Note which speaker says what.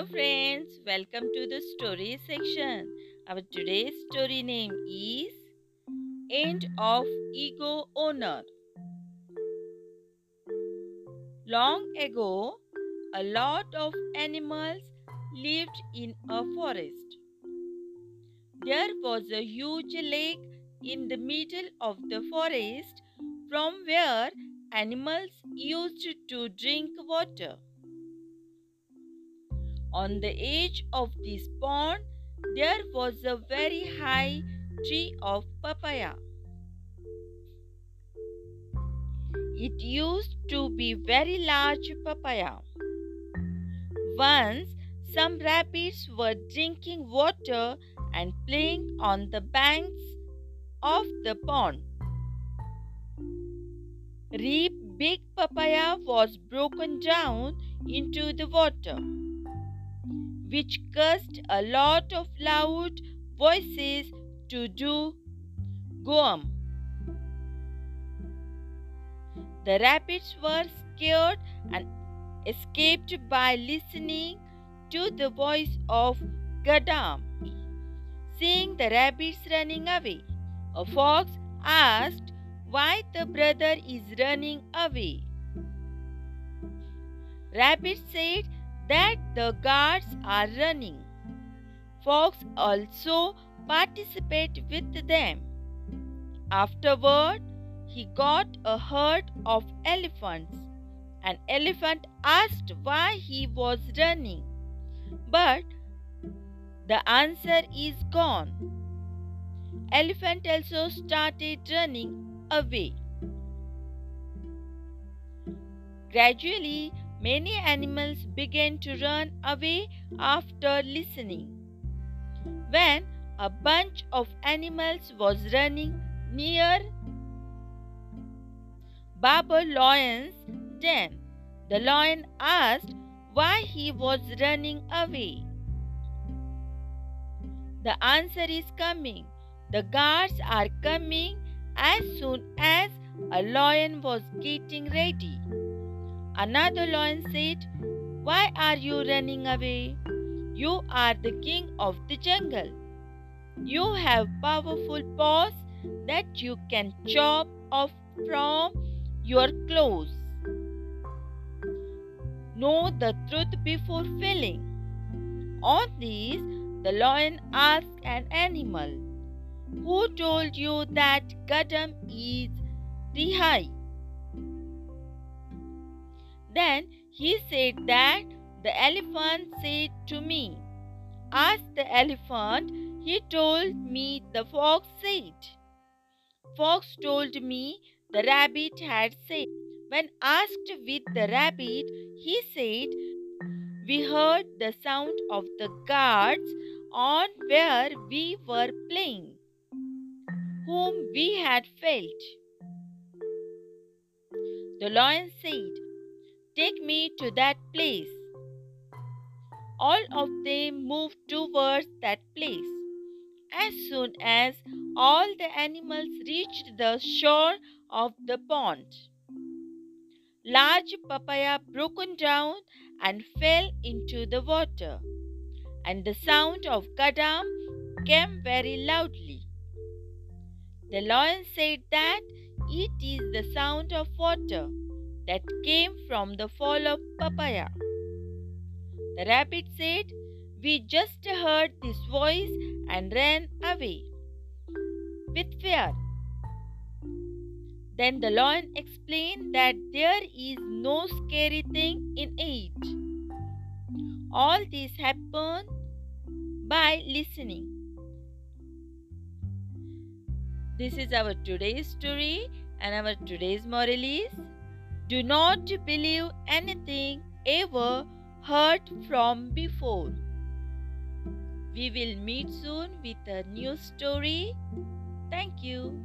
Speaker 1: Hello friends, welcome to the story section. Our today's story name is End of Ego Owner. Long ago, a lot of animals lived in a forest. There was a huge lake in the middle of the forest from where animals used to drink water. On the edge of this pond, there was a very high tree of papaya. It used to be very large papaya. Once, some rabbits were drinking water and playing on the banks of the pond. Reap big papaya was broken down into the water which caused a lot of loud voices to do goam. The rabbits were scared and escaped by listening to the voice of Gadam. Seeing the rabbits running away, a fox asked why the brother is running away. Rabbit said that the guards are running. Fox also participate with them. Afterward, he got a herd of elephants. An elephant asked why he was running, but the answer is gone. Elephant also started running away. Gradually, Many animals began to run away after listening. When a bunch of animals was running near Baba Lion's den, the lion asked why he was running away. The answer is coming. The guards are coming as soon as a lion was getting ready. Another lion said, Why are you running away? You are the king of the jungle. You have powerful paws that you can chop off from your claws. Know the truth before filling. On this, the lion asked an animal, Who told you that Gadam is the high? Then he said that the elephant said to me. Asked the elephant, he told me the fox said. Fox told me the rabbit had said. When asked with the rabbit, he said, We heard the sound of the guards on where we were playing, whom we had felt. The lion said, Take me to that place. All of them moved towards that place. As soon as all the animals reached the shore of the pond, large papaya broken down and fell into the water, and the sound of Gadam came very loudly. The lion said that it is the sound of water that came from the fall of papaya. The rabbit said, We just heard this voice and ran away with fear. Then the lion explained that there is no scary thing in it. All this happened by listening. This is our today's story and our today's moral is do not believe anything ever heard from before. We will meet soon with a new story. Thank you.